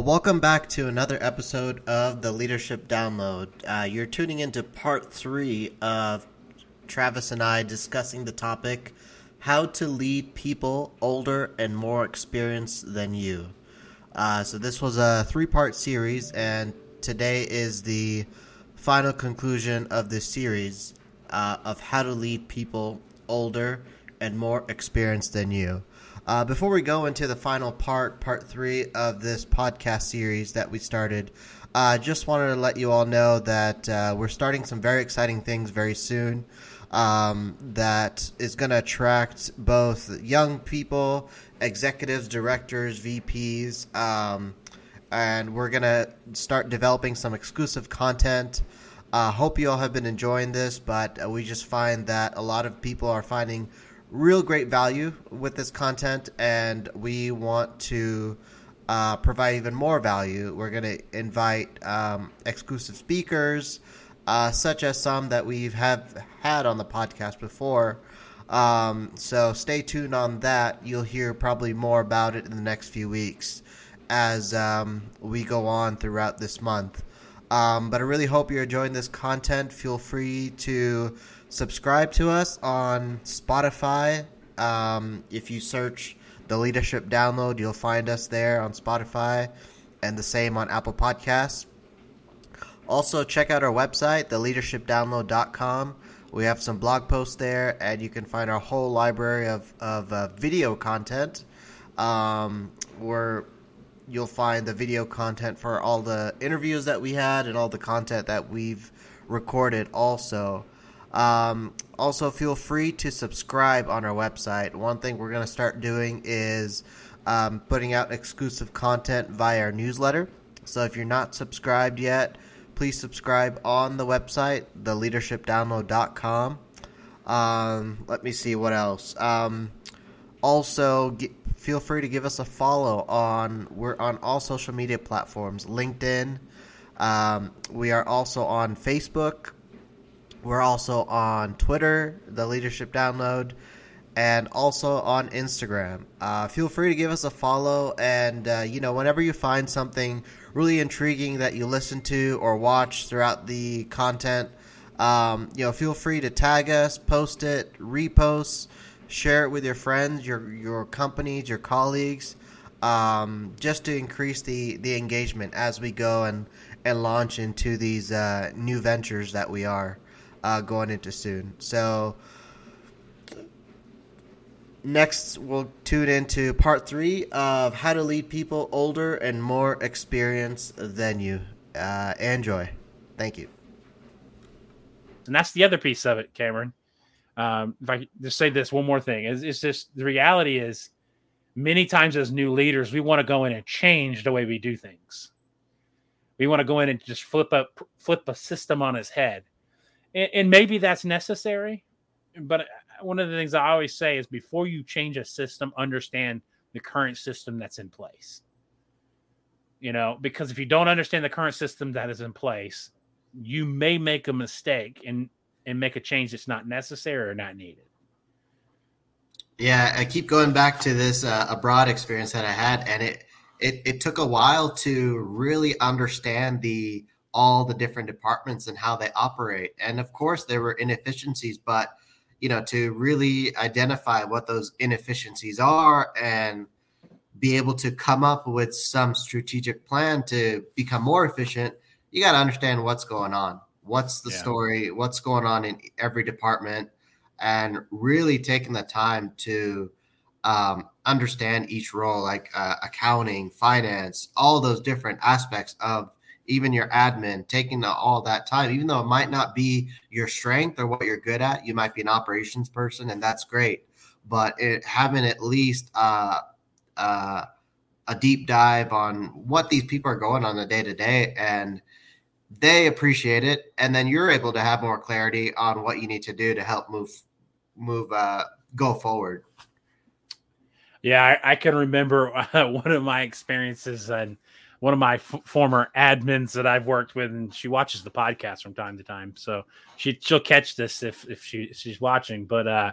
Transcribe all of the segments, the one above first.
Well, welcome back to another episode of the Leadership Download. Uh, you're tuning into part three of Travis and I discussing the topic how to lead people older and more experienced than you. Uh, so, this was a three part series, and today is the final conclusion of this series uh, of how to lead people older and more experienced than you. Uh, before we go into the final part, part three of this podcast series that we started, I uh, just wanted to let you all know that uh, we're starting some very exciting things very soon um, that is going to attract both young people, executives, directors, VPs, um, and we're going to start developing some exclusive content. Uh, hope you all have been enjoying this, but we just find that a lot of people are finding real great value with this content, and we want to uh, provide even more value. We're going to invite um, exclusive speakers, uh, such as some that we have had on the podcast before. Um, so stay tuned on that. You'll hear probably more about it in the next few weeks as um, we go on throughout this month. Um, but I really hope you're enjoying this content. Feel free to subscribe to us on Spotify. Um, if you search the Leadership Download, you'll find us there on Spotify and the same on Apple Podcasts. Also, check out our website, theleadershipdownload.com. We have some blog posts there, and you can find our whole library of, of uh, video content um, where you'll find the video content for all the interviews that we had and all the content that we've recorded also. Um, also, feel free to subscribe on our website. One thing we're going to start doing is um, putting out exclusive content via our newsletter. So if you're not subscribed yet, please subscribe on the website, theleadershipdownload.com. Um, let me see what else. Um, also, get, feel free to give us a follow on. We're on all social media platforms, LinkedIn. Um, we are also on Facebook, we're also on Twitter, the Leadership Download, and also on Instagram. Uh, feel free to give us a follow, and uh, you know, whenever you find something really intriguing that you listen to or watch throughout the content, um, you know, feel free to tag us, post it, repost, share it with your friends, your your companies, your colleagues, um, just to increase the the engagement as we go and and launch into these uh, new ventures that we are uh, going into soon. So next we'll tune into part three of how to lead people older and more experienced than you. Uh, enjoy. Thank you. And that's the other piece of it, Cameron. Um, if I just say this one more thing, it's, it's just the reality is many times as new leaders, we want to go in and change the way we do things. We want to go in and just flip up flip a system on its head and, and maybe that's necessary. But one of the things I always say is before you change a system, understand the current system that's in place. You know, because if you don't understand the current system that is in place, you may make a mistake and and make a change that's not necessary or not needed. Yeah, I keep going back to this uh, abroad experience that I had, and it it it took a while to really understand the all the different departments and how they operate. And of course, there were inefficiencies, but you know, to really identify what those inefficiencies are and be able to come up with some strategic plan to become more efficient, you got to understand what's going on. What's the yeah. story? What's going on in every department? And really taking the time to um, understand each role, like uh, accounting, finance, all those different aspects of even your admin, taking all that time, even though it might not be your strength or what you're good at. You might be an operations person, and that's great. But it, having at least uh, uh, a deep dive on what these people are going on the day to day, and they appreciate it, and then you're able to have more clarity on what you need to do to help move move uh, go forward. Yeah, I, I can remember one of my experiences and one of my f- former admins that I've worked with, and she watches the podcast from time to time. So she she'll catch this if if she she's watching. But uh,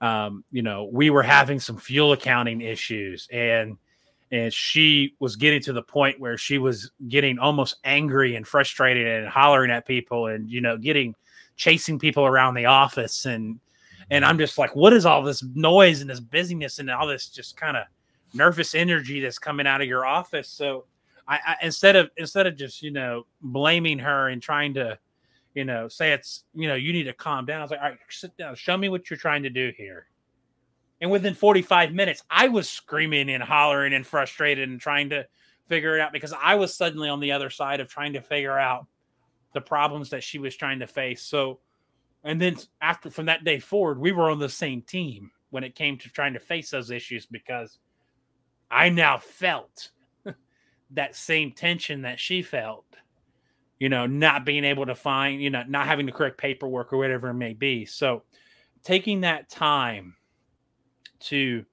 um, you know, we were having some fuel accounting issues, and and she was getting to the point where she was getting almost angry and frustrated and hollering at people and you know getting chasing people around the office and and I'm just like what is all this noise and this busyness and all this just kind of nervous energy that's coming out of your office so I, I instead of instead of just you know blaming her and trying to you know say it's you know you need to calm down I was like all right sit down show me what you're trying to do here and within 45 minutes, I was screaming and hollering and frustrated and trying to figure it out because I was suddenly on the other side of trying to figure out the problems that she was trying to face. So, and then after from that day forward, we were on the same team when it came to trying to face those issues because I now felt that same tension that she felt, you know, not being able to find, you know, not having the correct paperwork or whatever it may be. So, taking that time to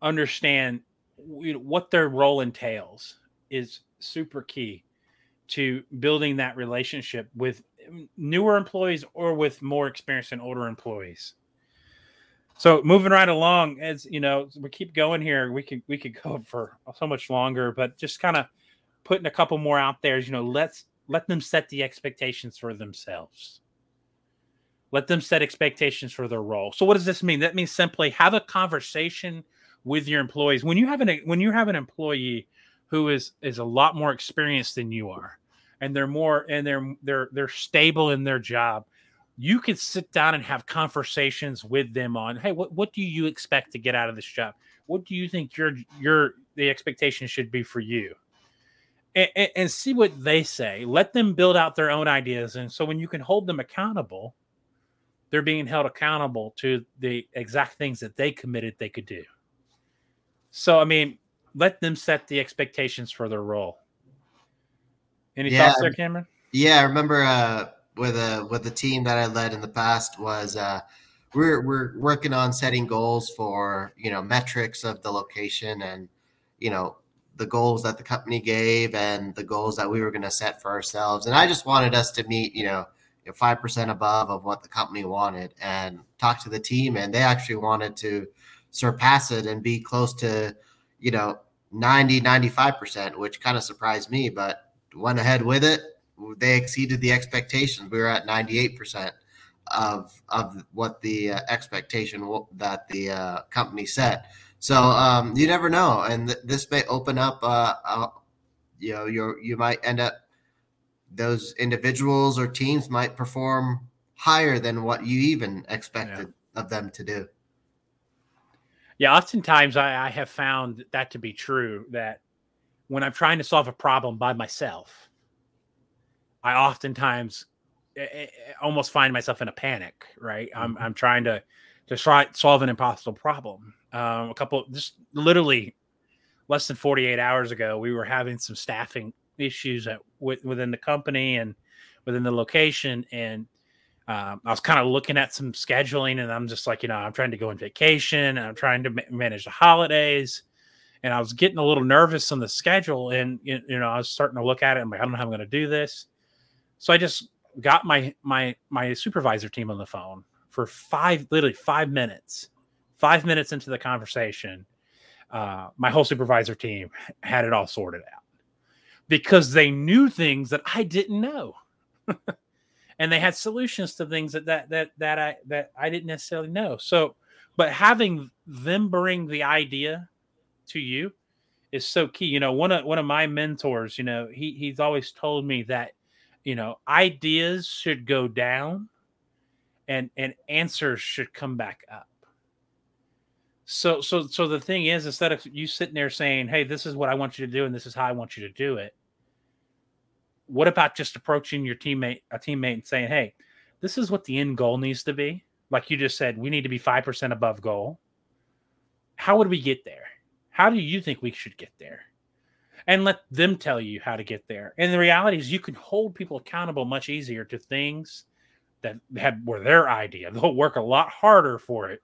understand what their role entails is super key to building that relationship with newer employees or with more experienced and older employees. So moving right along, as you know, we keep going here. We could we could go for so much longer, but just kind of putting a couple more out there. You know, let's let them set the expectations for themselves. Let them set expectations for their role. So what does this mean? That means simply have a conversation with your employees. When you have an when you have an employee who is is a lot more experienced than you are, and they're more and they're they're they're stable in their job, you can sit down and have conversations with them on, hey, what what do you expect to get out of this job? What do you think your your the expectation should be for you? And, and, and, see what they say. Let them build out their own ideas. And so when you can hold them accountable, they're being held accountable to the exact things that they committed they could do. So, I mean, let them set the expectations for their role. Any yeah, thoughts there, Cameron? Yeah, I remember uh, with a with the team that I led in the past was uh, we're we're working on setting goals for you know metrics of the location and you know the goals that the company gave and the goals that we were going to set for ourselves. And I just wanted us to meet, you know, five percent above of what the company wanted, and talked to the team, and they actually wanted to surpass it and be close to, you know, 90, 95 percent, which kind of surprised me, but went ahead with it. They exceeded the expectations. We were at 98 percent of of what the uh, expectation w- that the uh, company set. So um, you never know, and th- this may open up. Uh, uh you know, you you might end up those individuals or teams might perform higher than what you even expected yeah. of them to do. Yeah, oftentimes I, I, have found that to be true. That when I'm trying to solve a problem by myself, I oftentimes eh, eh, eh, almost find myself in a panic. Right, I'm mm-hmm. I'm trying to to try solve an impossible problem. Um, a couple, just literally less than 48 hours ago, we were having some staffing issues at, within the company and within the location. And um, I was kind of looking at some scheduling, and I'm just like, you know, I'm trying to go on vacation, and I'm trying to ma- manage the holidays, and I was getting a little nervous on the schedule, and you know, I was starting to look at it. I'm like, I don't know how I'm going to do this. So I just got my my my supervisor team on the phone for five, literally five minutes. Five minutes into the conversation, uh, my whole supervisor team had it all sorted out because they knew things that I didn't know. and they had solutions to things that, that that that I that I didn't necessarily know. So, but having them bring the idea to you is so key. You know, one of one of my mentors, you know, he he's always told me that, you know, ideas should go down and and answers should come back up. So so so the thing is instead of you sitting there saying, "Hey, this is what I want you to do and this is how I want you to do it." what about just approaching your teammate, a teammate, and saying, "Hey, this is what the end goal needs to be." Like you just said, we need to be five percent above goal. How would we get there? How do you think we should get there? And let them tell you how to get there. And the reality is, you can hold people accountable much easier to things that had were their idea. They'll work a lot harder for it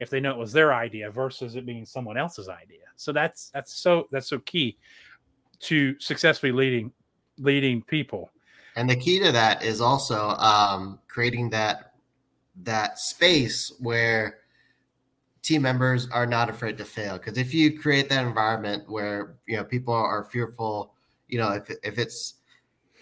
if they know it was their idea versus it being someone else's idea. So that's that's so that's so key to successfully leading leading people. And the key to that is also um, creating that that space where team members are not afraid to fail. Because if you create that environment where you know people are fearful you know if, if it's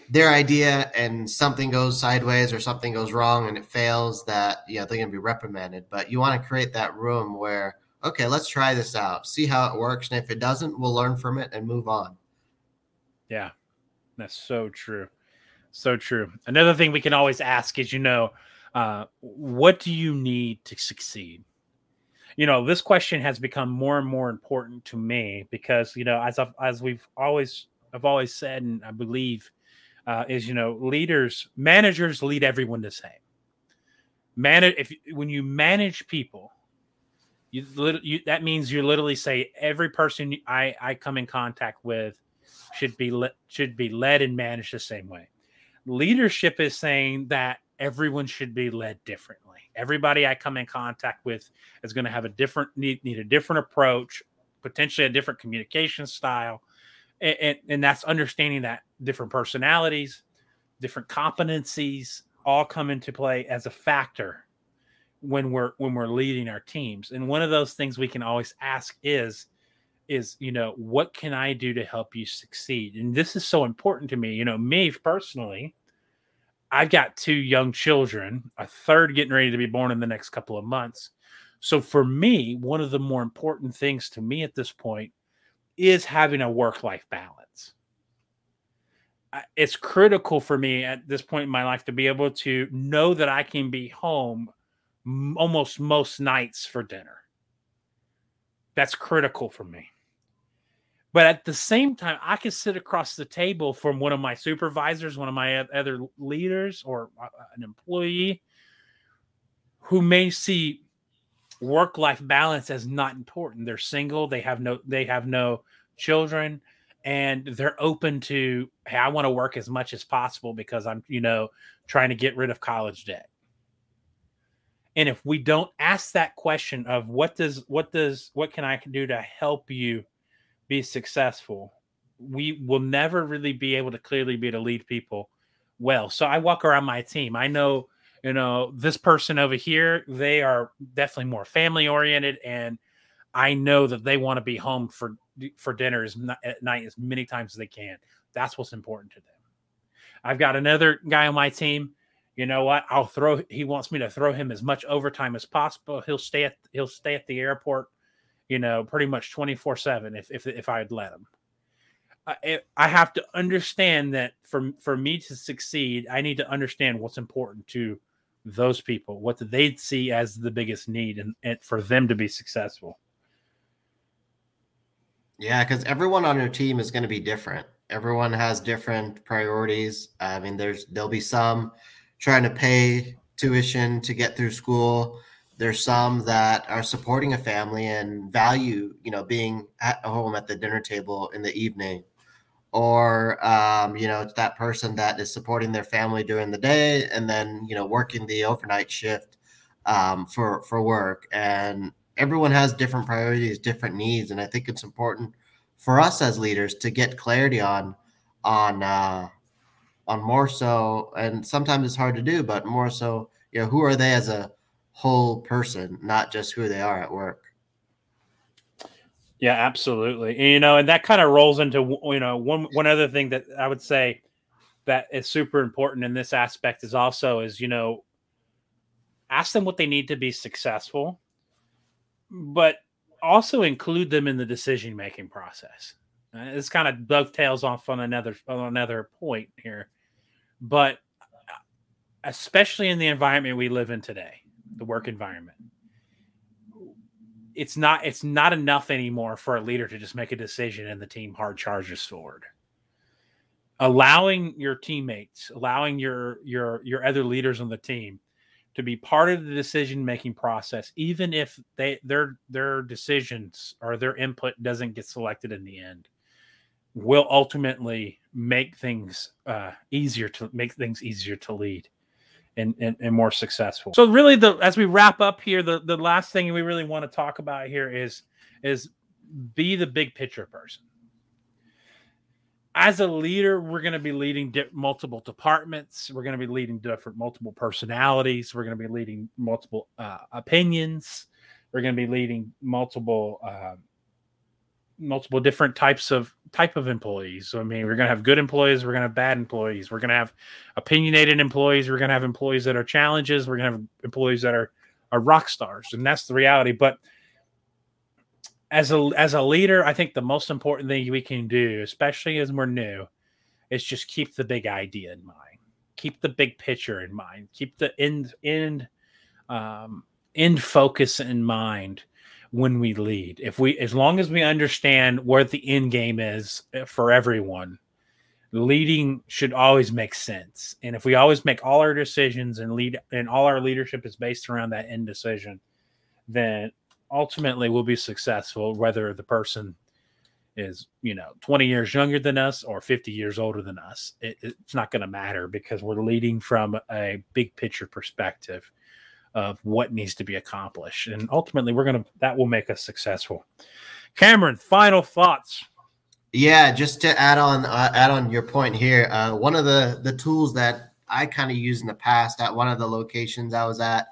their idea and something goes sideways or something goes wrong and it fails that you know they're going to be reprimanded. But you want to create that room where okay let's try this out see how it works and if it doesn't we'll learn from it and move on. Yeah. That's so true. So true. Another thing we can always ask is you know uh, what do you need to succeed you know this question has become more and more important to me because you know as I've, as we've always I've always said and I believe uh, is you know leaders managers lead everyone the same. Manage if when you manage people you, you that means you literally say every person i i come in contact with should be le- should be led and managed the same way. Leadership is saying that everyone should be led differently everybody i come in contact with is going to have a different need, need a different approach potentially a different communication style and, and, and that's understanding that different personalities, different competencies all come into play as a factor when we're when we're leading our teams. And one of those things we can always ask is is you know what can I do to help you succeed? And this is so important to me. You know, me personally, I've got two young children, a third getting ready to be born in the next couple of months. So for me, one of the more important things to me at this point is having a work life balance. It's critical for me at this point in my life to be able to know that I can be home almost most nights for dinner. That's critical for me. But at the same time, I can sit across the table from one of my supervisors, one of my other leaders, or uh, an employee who may see work life balance as not important. They're single, they have no they have no children and they're open to hey, I want to work as much as possible because I'm, you know, trying to get rid of college debt. And if we don't ask that question of what does what does what can I do to help you be successful, we will never really be able to clearly be to lead people well. So I walk around my team. I know you know this person over here they are definitely more family oriented and i know that they want to be home for for dinner at night as many times as they can. That's what's important to them. I've got another guy on my team. You know what? I'll throw he wants me to throw him as much overtime as possible. He'll stay at he'll stay at the airport you know pretty much 24 7 if if, if i'd let him I, eh, I have to understand that for for me to succeed, I need to understand what's important to those people, what they see as the biggest need, and, and for them to be successful. Yeah, because everyone on your team is going to be different. Everyone has different priorities. I mean, there's there'll be some trying to pay tuition to get through school. There's some that are supporting a family and value, you know, being at home at the dinner table in the evening. Or um, you know it's that person that is supporting their family during the day and then you know working the overnight shift um, for for work. And everyone has different priorities different needs. And i think it's important for us as leaders to get clarity on on uh, on more so and sometimes it's hard to do but more so you know who are they as a whole person not just who they are at work yeah, absolutely. You know, and that kind of rolls into you know one one other thing that I would say that is super important in this aspect is also is you know ask them what they need to be successful, but also include them in the decision making process. Uh, this kind of dovetails off on another on another point here, but uh, especially in the environment we live in today, the work environment. It's not it's not enough anymore for a leader to just make a decision and the team hard charges forward. Allowing your teammates allowing your your your other leaders on the team to be part of the decision making process even if they their their decisions or their input doesn't get selected in the end will ultimately make things uh, easier to make things easier to lead and, and, and more successful. So really the as we wrap up here, the, the last thing we really want to talk about here is is be the big picture person. As a leader, we're going to be leading di- multiple departments. We're going to be leading different multiple personalities. We're going to be leading multiple uh, opinions, we're going to be leading multiple uh, multiple different types of type of employees. So I mean, we're going to have good employees, we're going to have bad employees, we're going to have opinionated employees, we're going to have employees that are challenges, we're going to have employees that are are rock stars, and that's the reality. But as a as a leader, I think the most important thing we can do, especially as we're new, is just keep the big idea in mind. Keep the big picture in mind. Keep the end end um, end focus in mind when we lead. If we, as long as we understand where the end game is eh, for everyone, leading should always make sense. And if we always make all our decisions and lead, and all our leadership is based around that end decision, then ultimately we'll be successful, whether the person is you know 20 years younger than us or 50 years older than us it, it's not going to matter because we're leading from a big picture perspective of what needs to be accomplished. And ultimately, we're going to, that will make us successful. Cameron, final thoughts. Yeah, just to add on, uh, add on your point here. Uh, one of the the tools that I kind of used in the past at one of the locations I was at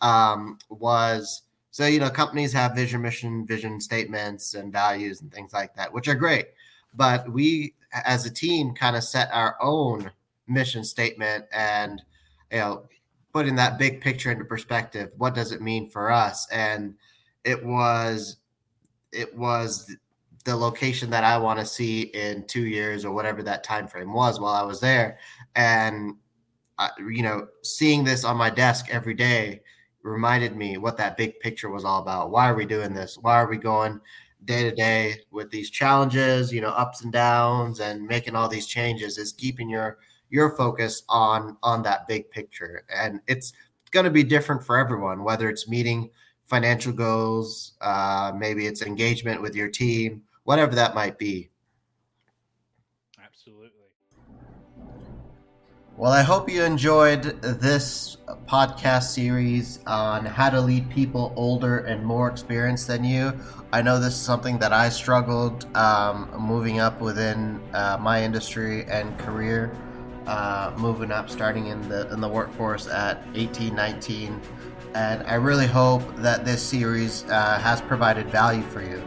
um, was so you know companies have vision, mission, vision statements, and values and things like that, which are great. But we, as a team, kind of set our own mission statement and you know putting that big picture into perspective. What does it mean for us? And it was it was the location that I want to see in two years or whatever that time frame was while I was there. And uh, you know, seeing this on my desk every day reminded me what that big picture was all about. Why are we doing this? Why are we going day to day with these challenges, you know, ups and downs and making all these changes is keeping your your focus on on that big picture. And it's going to be different for everyone whether it's meeting financial goals uh, maybe it's engagement with your team whatever that might be. Absolutely. Well i hope you enjoyed this podcast series on how to lead people older and more experienced than you. I know this is something that i struggled um, moving up within uh, my industry and career uh, moving up, starting in the in the workforce at 18, 19, and I really hope that this series uh, has provided value for you.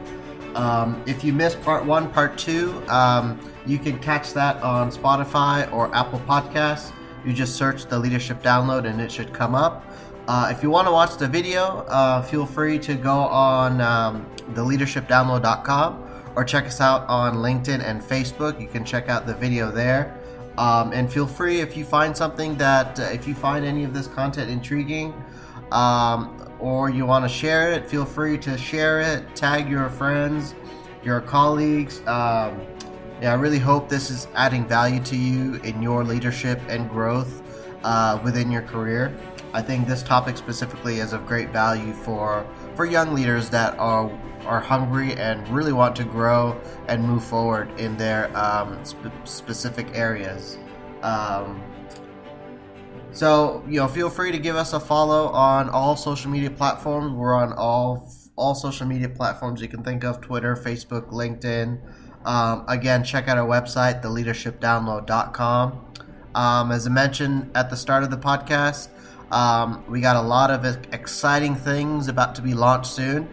Um, if you missed part one, part two, um, you can catch that on Spotify or Apple Podcasts. You just search the leadership download and it should come up. Uh, if you want to watch the video, uh, feel free to go on um, theleadershipdownload.com or check us out on LinkedIn and Facebook. You can check out the video there. Um, and feel free if you find something that, uh, if you find any of this content intriguing, um, or you want to share it, feel free to share it, tag your friends, your colleagues. Um, yeah, I really hope this is adding value to you in your leadership and growth uh, within your career. I think this topic specifically is of great value for for young leaders that are are hungry and really want to grow and move forward in their um, sp- specific areas. Um, so you know, feel free to give us a follow on all social media platforms. We're on all all social media platforms you can think of: Twitter, Facebook, LinkedIn. Um, again, check out our website, theleadershipdownload.com. Um, as I mentioned at the start of the podcast, um, we got a lot of exciting things about to be launched soon.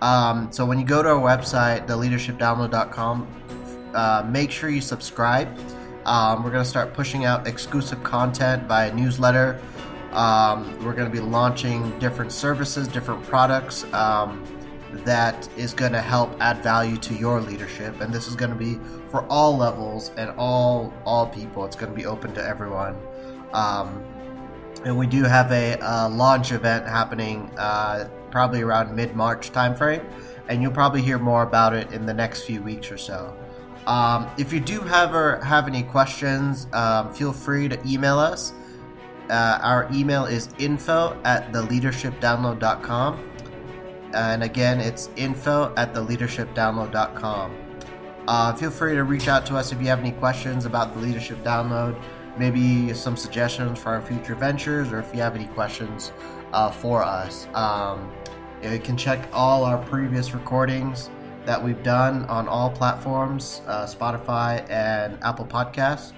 Um, so when you go to our website, theleadershipdownload.com, uh, make sure you subscribe. Um, we're going to start pushing out exclusive content via newsletter. Um, we're going to be launching different services, different products um, that is going to help add value to your leadership. And this is going to be for all levels and all all people. It's going to be open to everyone. Um, and we do have a, a launch event happening uh, probably around mid March timeframe, and you'll probably hear more about it in the next few weeks or so. Um, if you do have or have any questions, um, feel free to email us. Uh, our email is info at theleadershipdownload.com. And again, it's info at theleadershipdownload.com. Uh, feel free to reach out to us if you have any questions about the Leadership Download, maybe some suggestions for our future ventures, or if you have any questions uh, for us. Um, you can check all our previous recordings that we've done on all platforms uh, Spotify and Apple Podcasts.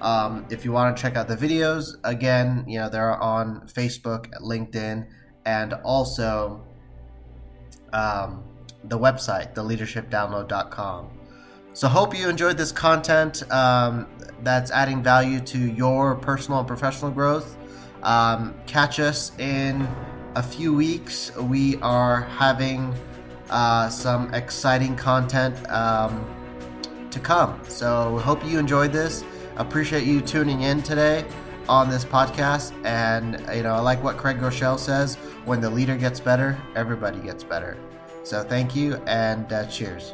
Um, if you want to check out the videos, again, you know, they're on Facebook, LinkedIn, and also um, the website, theleadershipdownload.com. So, hope you enjoyed this content um, that's adding value to your personal and professional growth. Um, catch us in a few weeks. We are having uh, some exciting content um, to come. So, hope you enjoyed this. Appreciate you tuning in today on this podcast. And, you know, I like what Craig Groeschel says when the leader gets better, everybody gets better. So, thank you and uh, cheers.